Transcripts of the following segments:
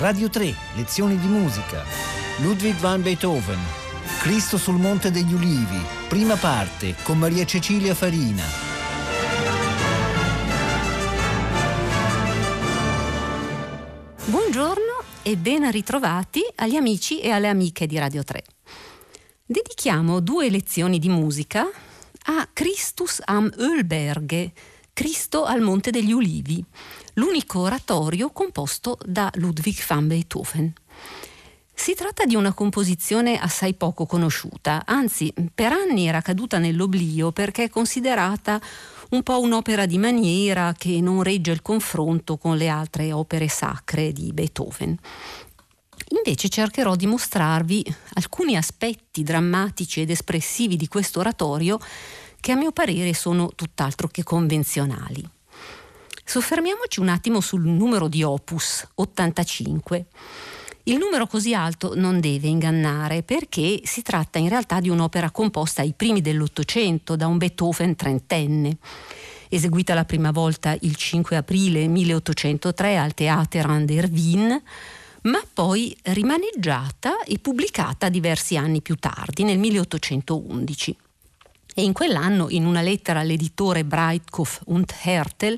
Radio 3, lezioni di musica. Ludwig van Beethoven. Cristo sul Monte degli Ulivi, prima parte, con Maria Cecilia Farina. Buongiorno e ben ritrovati agli amici e alle amiche di Radio 3. Dedichiamo due lezioni di musica a Christus am Ölberge, Cristo al Monte degli Ulivi, l'unico oratorio composto da Ludwig van Beethoven. Si tratta di una composizione assai poco conosciuta, anzi per anni era caduta nell'oblio perché è considerata un po' un'opera di maniera che non regge il confronto con le altre opere sacre di Beethoven. Invece cercherò di mostrarvi alcuni aspetti drammatici ed espressivi di questo oratorio che a mio parere sono tutt'altro che convenzionali. Soffermiamoci un attimo sul numero di opus 85. Il numero così alto non deve ingannare perché si tratta in realtà di un'opera composta ai primi dell'Ottocento da un Beethoven trentenne. Eseguita la prima volta il 5 aprile 1803 al Theater an der Wien, ma poi rimaneggiata e pubblicata diversi anni più tardi, nel 1811 e in quell'anno, in una lettera all'editore Breitkopf und Hertel,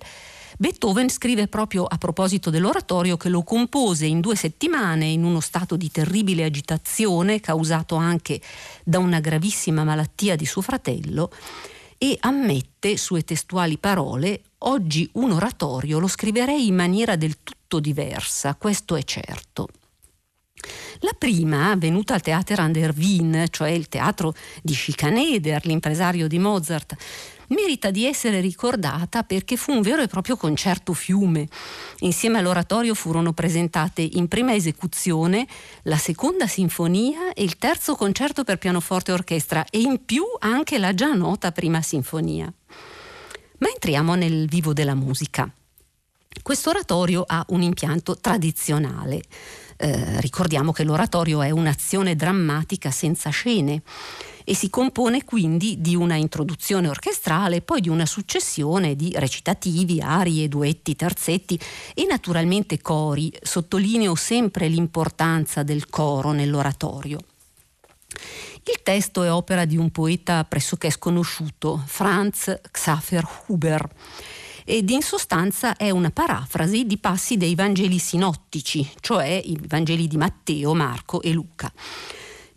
Beethoven scrive proprio a proposito dell'oratorio che lo compose in due settimane in uno stato di terribile agitazione causato anche da una gravissima malattia di suo fratello e ammette, sue testuali parole, oggi un oratorio lo scriverei in maniera del tutto diversa, questo è certo. La prima, venuta al Theater an der Wien, cioè il teatro di Schikaneder, l'impresario di Mozart, merita di essere ricordata perché fu un vero e proprio concerto fiume. Insieme all'oratorio furono presentate in prima esecuzione la seconda sinfonia e il terzo concerto per pianoforte e orchestra e in più anche la già nota prima sinfonia. Ma entriamo nel vivo della musica. Questo oratorio ha un impianto tradizionale. Eh, ricordiamo che l'oratorio è un'azione drammatica senza scene e si compone quindi di una introduzione orchestrale, poi di una successione di recitativi, arie, duetti, terzetti e naturalmente cori. Sottolineo sempre l'importanza del coro nell'oratorio. Il testo è opera di un poeta pressoché sconosciuto, Franz Xaver Huber ed in sostanza è una parafrasi di passi dei Vangeli sinottici, cioè i Vangeli di Matteo, Marco e Luca.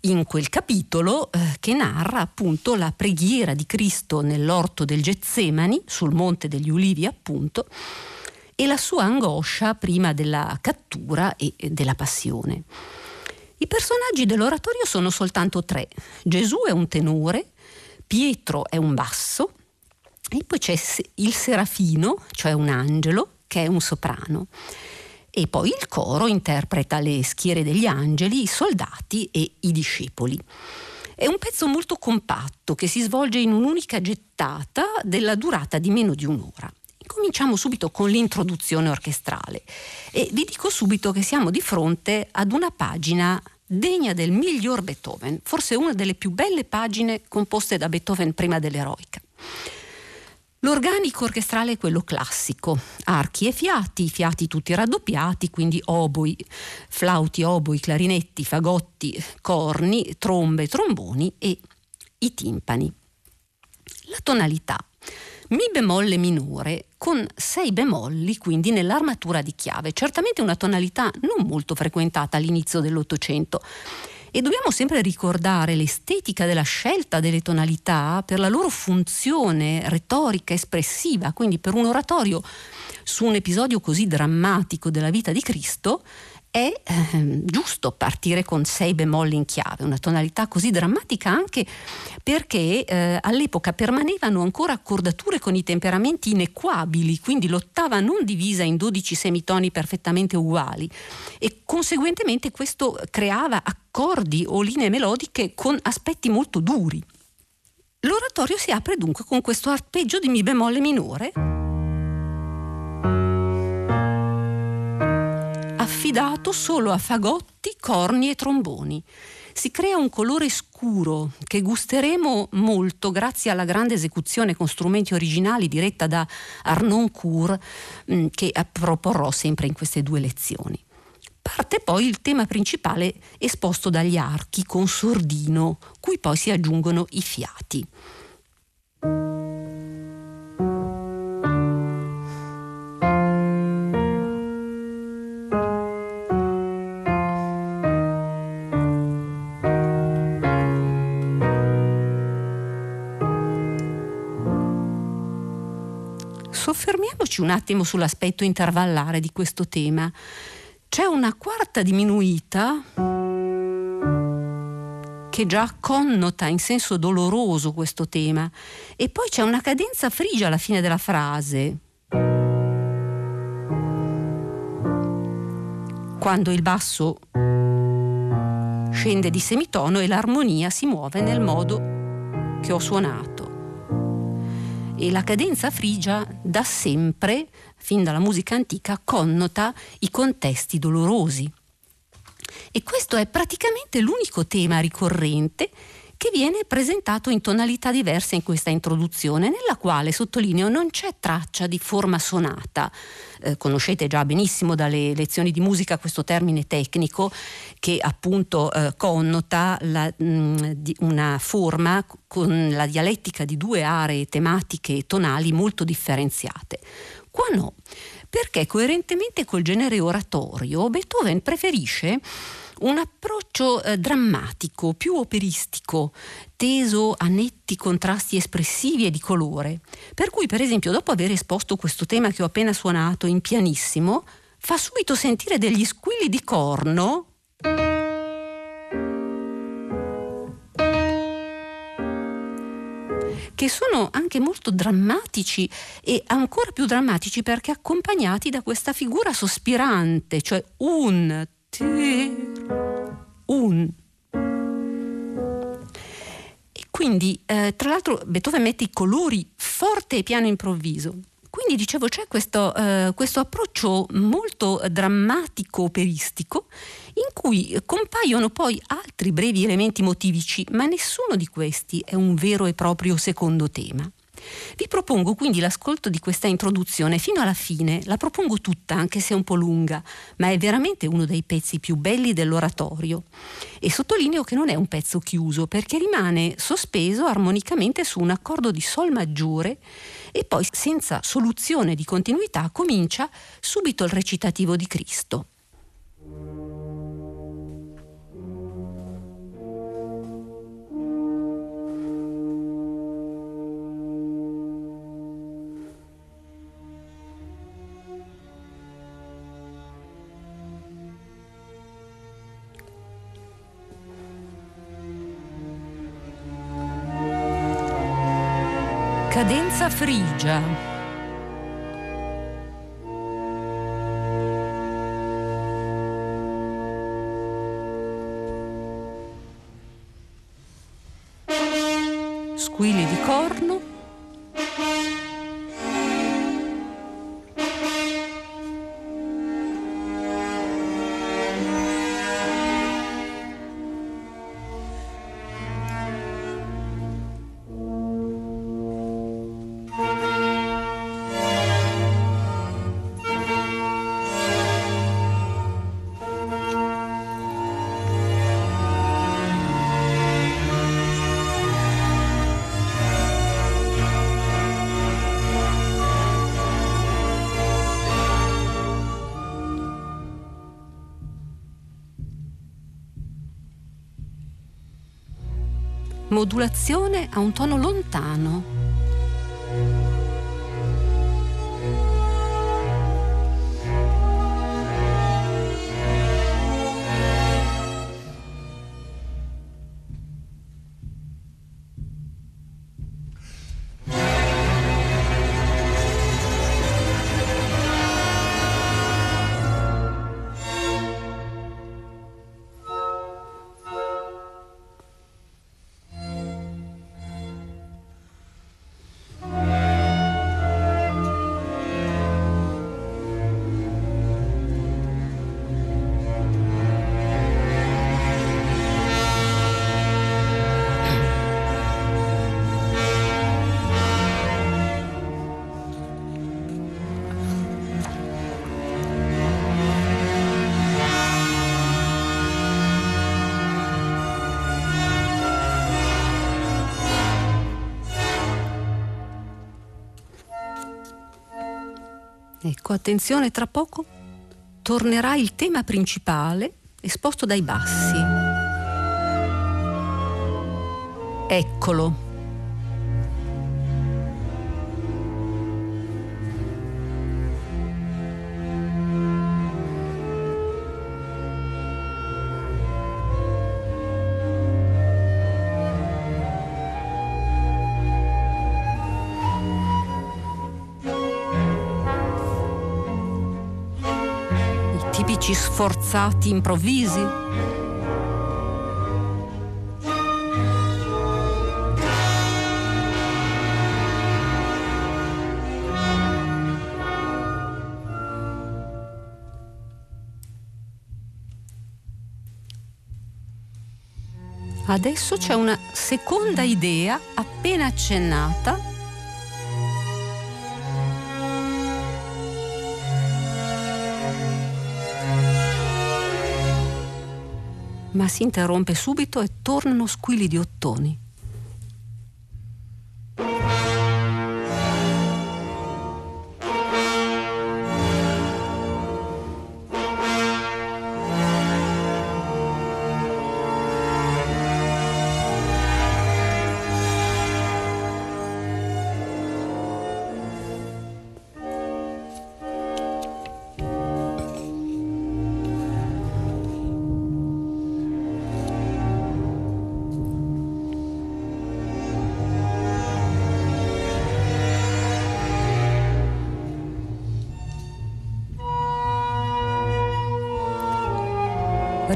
In quel capitolo eh, che narra appunto la preghiera di Cristo nell'orto del Getsemani, sul Monte degli Ulivi appunto, e la sua angoscia prima della cattura e della passione. I personaggi dell'oratorio sono soltanto tre. Gesù è un tenore, Pietro è un basso e poi c'è il serafino, cioè un angelo, che è un soprano. E poi il coro interpreta le schiere degli angeli, i soldati e i discepoli. È un pezzo molto compatto che si svolge in un'unica gettata della durata di meno di un'ora. Cominciamo subito con l'introduzione orchestrale e vi dico subito che siamo di fronte ad una pagina degna del miglior Beethoven, forse una delle più belle pagine composte da Beethoven prima dell'eroica. L'organico orchestrale è quello classico, archi e fiati, fiati tutti raddoppiati, quindi oboi, flauti, oboi, clarinetti, fagotti, corni, trombe, tromboni e i timpani. La tonalità Mi bemolle minore con sei bemolli, quindi nell'armatura di chiave, certamente una tonalità non molto frequentata all'inizio dell'Ottocento e dobbiamo sempre ricordare l'estetica della scelta delle tonalità per la loro funzione retorica espressiva, quindi per un oratorio su un episodio così drammatico della vita di Cristo è eh, giusto partire con sei bemolli in chiave, una tonalità così drammatica anche perché eh, all'epoca permanevano ancora accordature con i temperamenti inequabili, quindi l'ottava non divisa in 12 semitoni perfettamente uguali e conseguentemente questo creava accordi o linee melodiche con aspetti molto duri. L'oratorio si apre dunque con questo arpeggio di Mi bemolle minore affidato solo a fagotti, corni e tromboni. Si crea un colore scuro che gusteremo molto grazie alla grande esecuzione con strumenti originali diretta da Arnon Cour mm, che proporrò sempre in queste due lezioni. Parte poi il tema principale esposto dagli archi con sordino, cui poi si aggiungono i fiati. Soffermiamoci un attimo sull'aspetto intervallare di questo tema. C'è una quarta diminuita che già connota in senso doloroso questo tema e poi c'è una cadenza frigia alla fine della frase. Quando il basso scende di semitono e l'armonia si muove nel modo che ho suonato e la cadenza frigia da sempre, fin dalla musica antica, connota i contesti dolorosi. E questo è praticamente l'unico tema ricorrente che viene presentato in tonalità diverse in questa introduzione, nella quale, sottolineo, non c'è traccia di forma sonata. Eh, conoscete già benissimo dalle lezioni di musica questo termine tecnico che appunto eh, connota la, mh, mm, una forma con la dialettica di due aree tematiche e tonali molto differenziate. Qua no, perché coerentemente col genere oratorio Beethoven preferisce un approccio eh, drammatico, più operistico, teso a netti contrasti espressivi e di colore. Per cui, per esempio, dopo aver esposto questo tema che ho appena suonato in pianissimo, fa subito sentire degli squilli di corno che sono anche molto drammatici e ancora più drammatici perché accompagnati da questa figura sospirante, cioè un un. E quindi, eh, tra l'altro, Beethoven mette i colori forte e piano improvviso. Quindi dicevo c'è questo, eh, questo approccio molto drammatico operistico in cui compaiono poi altri brevi elementi motivici, ma nessuno di questi è un vero e proprio secondo tema. Vi propongo quindi l'ascolto di questa introduzione fino alla fine, la propongo tutta anche se è un po' lunga, ma è veramente uno dei pezzi più belli dell'oratorio. E sottolineo che non è un pezzo chiuso perché rimane sospeso armonicamente su un accordo di Sol maggiore e poi senza soluzione di continuità comincia subito il recitativo di Cristo. Cadenza frigia. Modulazione a un tono lontano. Ecco, attenzione, tra poco tornerà il tema principale esposto dai bassi. Eccolo. Tipici sforzati improvvisi? Adesso c'è una seconda idea appena accennata ma si interrompe subito e tornano squilli di ottoni.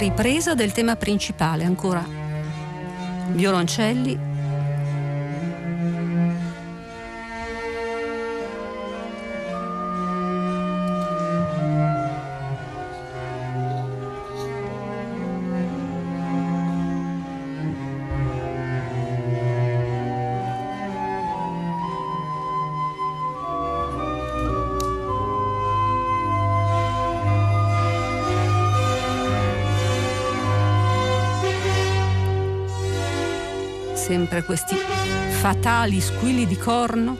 Ripresa del tema principale ancora. Violoncelli, sempre questi fatali squilli di corno?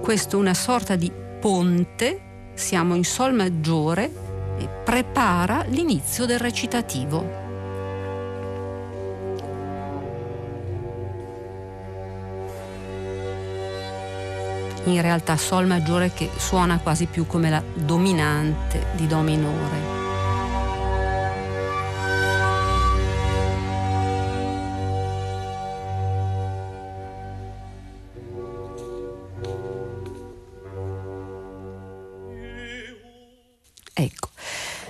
Questo è una sorta di ponte, siamo in Sol maggiore e prepara l'inizio del recitativo. In realtà Sol maggiore che suona quasi più come la dominante di Do minore. Ecco,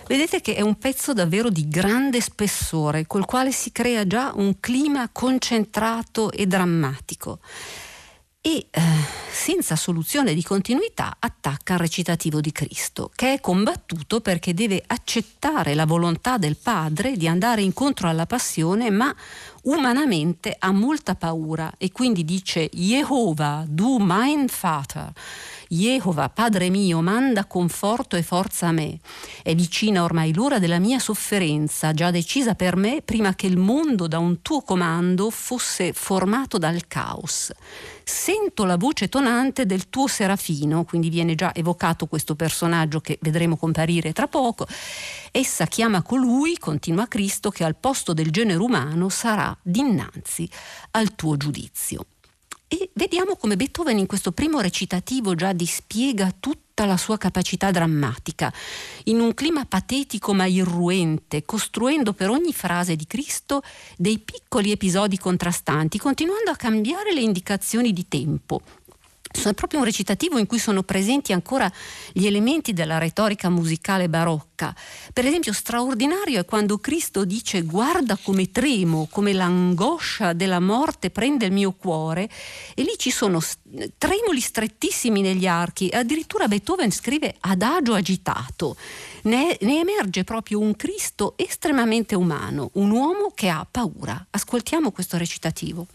vedete che è un pezzo davvero di grande spessore, col quale si crea già un clima concentrato e drammatico e eh, senza soluzione di continuità attacca il recitativo di Cristo, che è combattuto perché deve accettare la volontà del Padre di andare incontro alla passione, ma umanamente ha molta paura e quindi dice Jehovah, du mein Vater. Jehova, Padre mio, manda conforto e forza a me. È vicina ormai l'ora della mia sofferenza, già decisa per me prima che il mondo da un tuo comando fosse formato dal caos. Sento la voce tonante del tuo serafino, quindi viene già evocato questo personaggio che vedremo comparire tra poco. Essa chiama colui, continua Cristo, che al posto del genere umano sarà dinanzi al tuo giudizio. E vediamo come Beethoven in questo primo recitativo già dispiega tutta la sua capacità drammatica, in un clima patetico ma irruente, costruendo per ogni frase di Cristo dei piccoli episodi contrastanti, continuando a cambiare le indicazioni di tempo, è proprio un recitativo in cui sono presenti ancora gli elementi della retorica musicale barocca. Per esempio, straordinario è quando Cristo dice guarda come tremo, come l'angoscia della morte prende il mio cuore e lì ci sono tremoli strettissimi negli archi, addirittura Beethoven scrive adagio agitato. Ne, ne emerge proprio un Cristo estremamente umano, un uomo che ha paura. Ascoltiamo questo recitativo.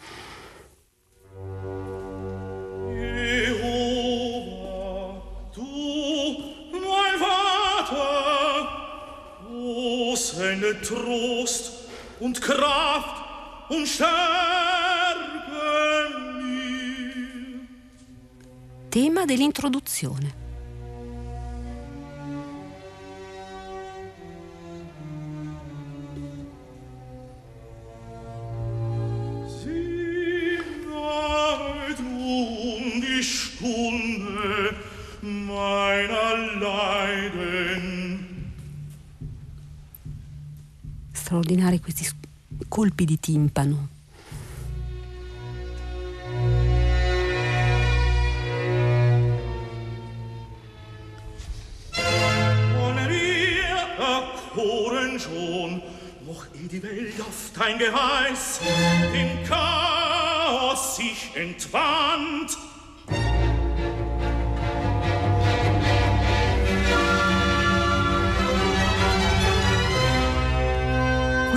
Schenke Trost und Kraft und Stärke mir. Tema dell'introduzione. Colpi di timpano. schon, noch in die Welt auf dein Geheiß, dem Chaos sich entwandt,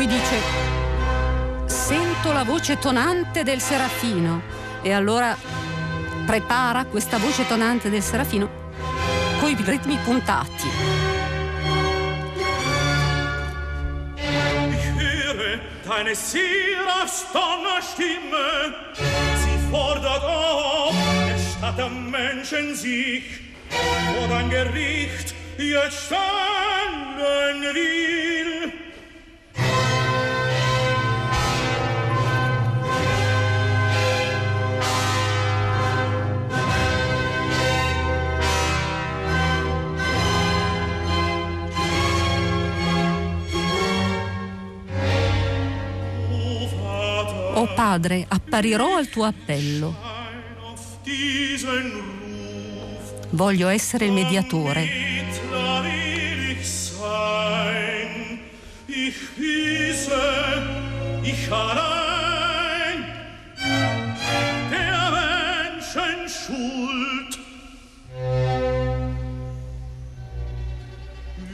Qui dice sento la voce tonante del serafino e allora prepara questa voce tonante del serafino con i ritmi puntati. Ich deine Sirachs Donnerstimme, sie fordert auf, erstatt am Menschen sich, vor dein Gericht jetzt stellen will. Oh Padre, apparirò al tuo appello. Voglio essere il mediatore. Schuld.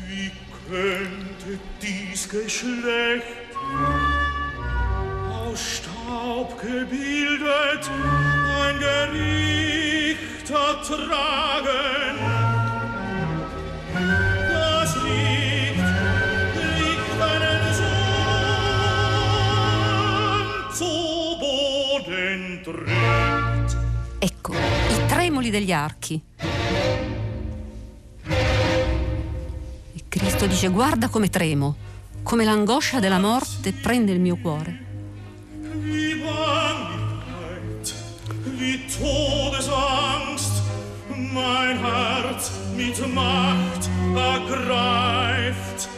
Wie könnte Geschlecht gebildet ein Gericht ertragen. Das Licht, Licht einen Sohn zu Boden drückt. Ecco, i tremoli degli archi. E Cristo dice guarda come tremo, come l'angoscia della morte prende il mio cuore. Wie Bangigkeit, wie Todesangst, mein Herz mit Macht ergreift.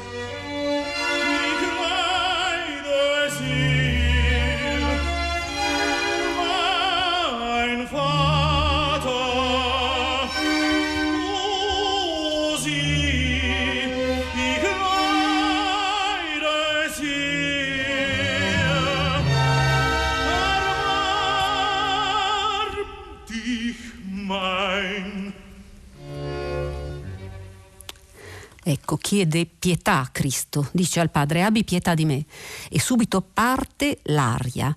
Ecco, chiede pietà a Cristo, dice al Padre abbi pietà di me. E subito parte l'aria.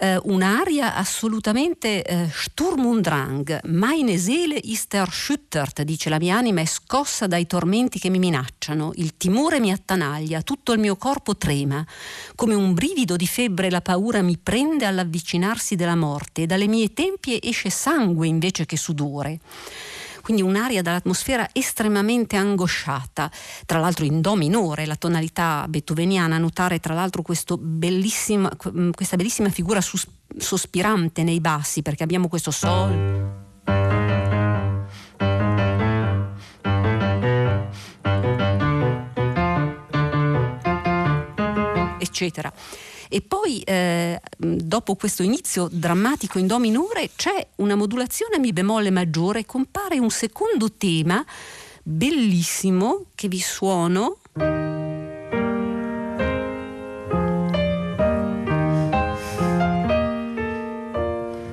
Eh, un'aria assolutamente eh, Sturm und Drang. Meine Seele ist erschüttert, dice la mia anima è scossa dai tormenti che mi minacciano. Il timore mi attanaglia, tutto il mio corpo trema. Come un brivido di febbre la paura mi prende all'avvicinarsi della morte e dalle mie tempie esce sangue invece che sudore quindi un'aria dall'atmosfera estremamente angosciata, tra l'altro in Do minore, la tonalità beethoveniana, notare tra l'altro bellissima, questa bellissima figura sus- sospirante nei bassi, perché abbiamo questo Sol. eccetera. E poi eh, dopo questo inizio drammatico in Do minore c'è una modulazione a Mi bemolle maggiore, compare un secondo tema bellissimo che vi suono.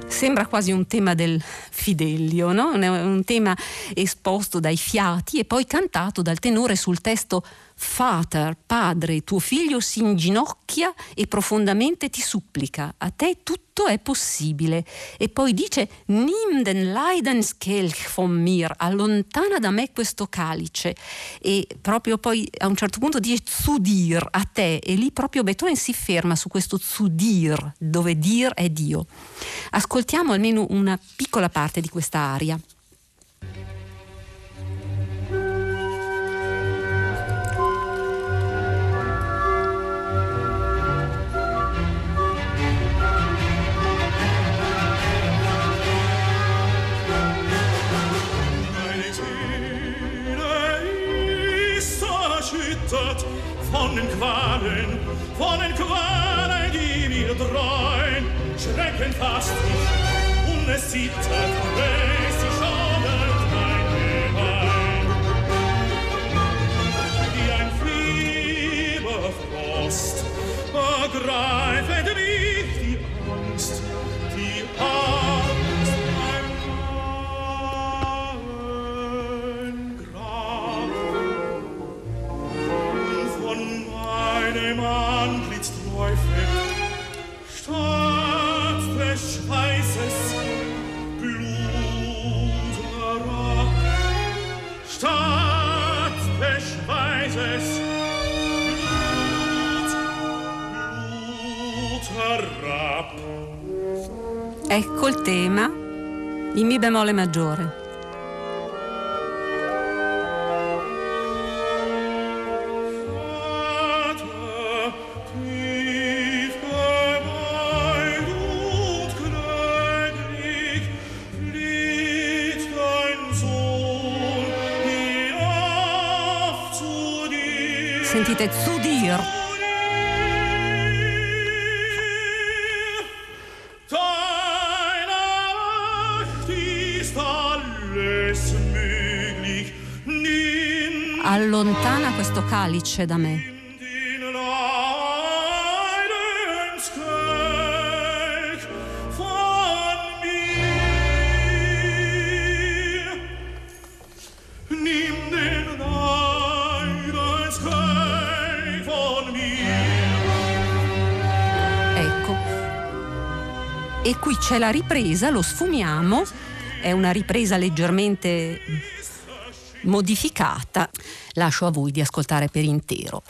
Sembra quasi un tema del Fidelio, no? un tema esposto dai fiati e poi cantato dal tenore sul testo Vater, padre, tuo figlio si inginocchia e profondamente ti supplica. A te tutto è possibile. E poi dice: Nimm den Leidenskelch von mir, allontana da me questo calice. E proprio poi a un certo punto dice zu dir, a te. E lì proprio Beethoven si ferma su questo zu dir, dove dir è Dio. Ascoltiamo almeno una piccola parte di questa aria. Von den Qualen, von den Qualen, die mir dreuen, schrecken fast mich, und es zittert, es sie schaudert mein Gebein. Wie ein Fieberfrost ergreifet Ecco il tema in Mi bemolle maggiore. Vater, tief calice da me. Ecco. E qui c'è la ripresa, lo sfumiamo. È una ripresa leggermente modificata. Lascio a voi di ascoltare per intero.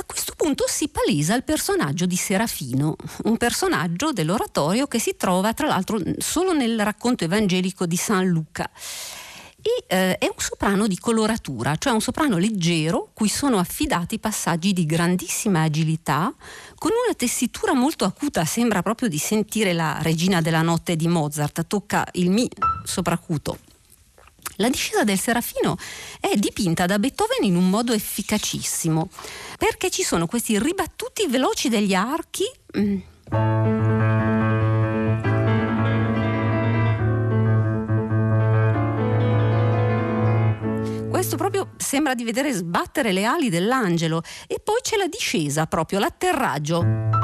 A questo punto si palesa il personaggio di Serafino, un personaggio dell'oratorio che si trova tra l'altro solo nel racconto evangelico di San Luca. E eh, è un soprano di coloratura, cioè un soprano leggero cui sono affidati passaggi di grandissima agilità, con una tessitura molto acuta, sembra proprio di sentire la regina della notte di Mozart, tocca il mi sopracuto. La discesa del Serafino è dipinta da Beethoven in un modo efficacissimo, perché ci sono questi ribattuti veloci degli archi. mm, Questo proprio sembra di vedere sbattere le ali dell'angelo e poi c'è la discesa, proprio l'atterraggio.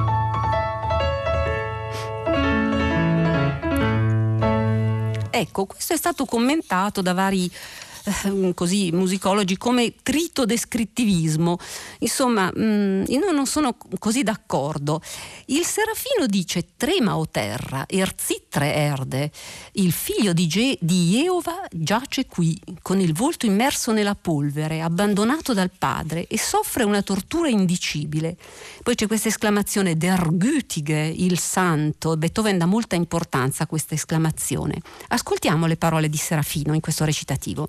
Ecco, questo è stato commentato da vari così, musicologi come tritodescrittivismo. Insomma, mh, io non sono così d'accordo. Il Serafino dice trema o terra, erzitre erde, il figlio di, Ge- di Jeova giace qui, con il volto immerso nella polvere, abbandonato dal padre e soffre una tortura indicibile. Poi c'è questa esclamazione der Gütige, il santo, Beethoven dà molta importanza a questa esclamazione. Ascoltiamo le parole di Serafino in questo recitativo.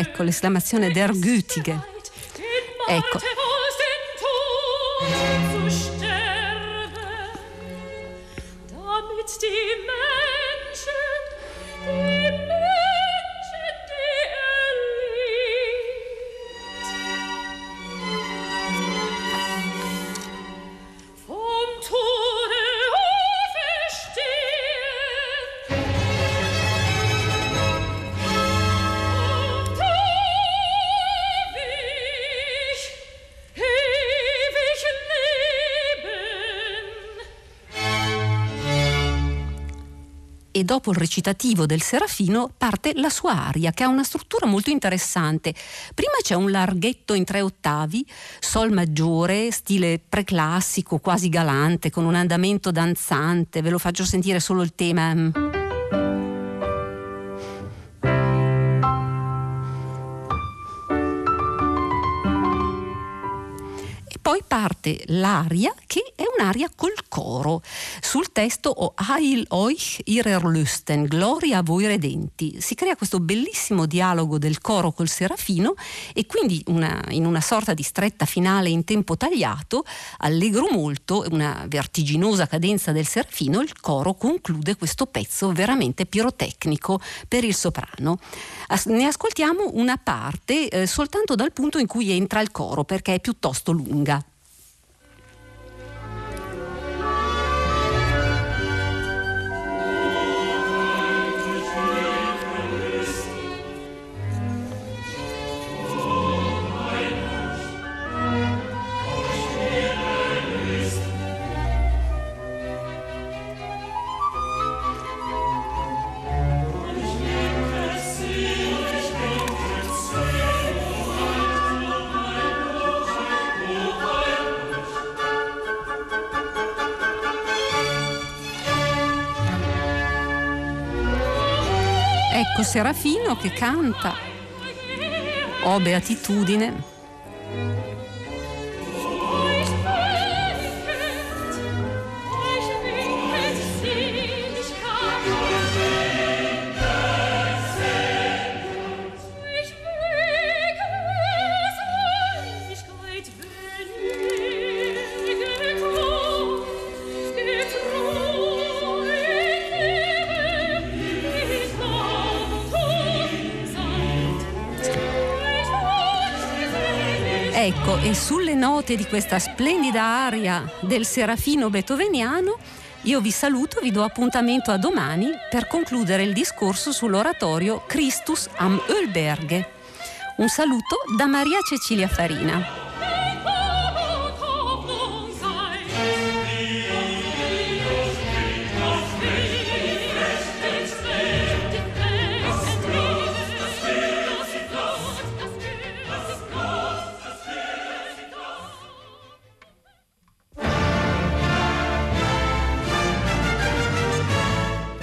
Ecco l'esclamazione der Gütige. Ecco. Dopo il recitativo del Serafino parte la sua aria che ha una struttura molto interessante. Prima c'è un larghetto in tre ottavi, sol maggiore, stile preclassico, quasi galante, con un andamento danzante, ve lo faccio sentire solo il tema. poi parte l'aria che un'aria col coro. Sul testo o Heil euch ihrer Lüsten, gloria a voi redenti. Si crea questo bellissimo dialogo del coro col serafino e quindi una, in una sorta di stretta finale in tempo tagliato, allegro molto, una vertiginosa cadenza del serafino, il coro conclude questo pezzo veramente pirotecnico per il soprano. As- ne ascoltiamo una parte eh, soltanto dal punto in cui entra il coro perché è piuttosto lunga. Serafino che canta. Oh beatitudine. E sulle note di questa splendida aria del serafino beethoveniano, io vi saluto, vi do appuntamento a domani per concludere il discorso sull'oratorio Christus am Ölberge. Un saluto da Maria Cecilia Farina.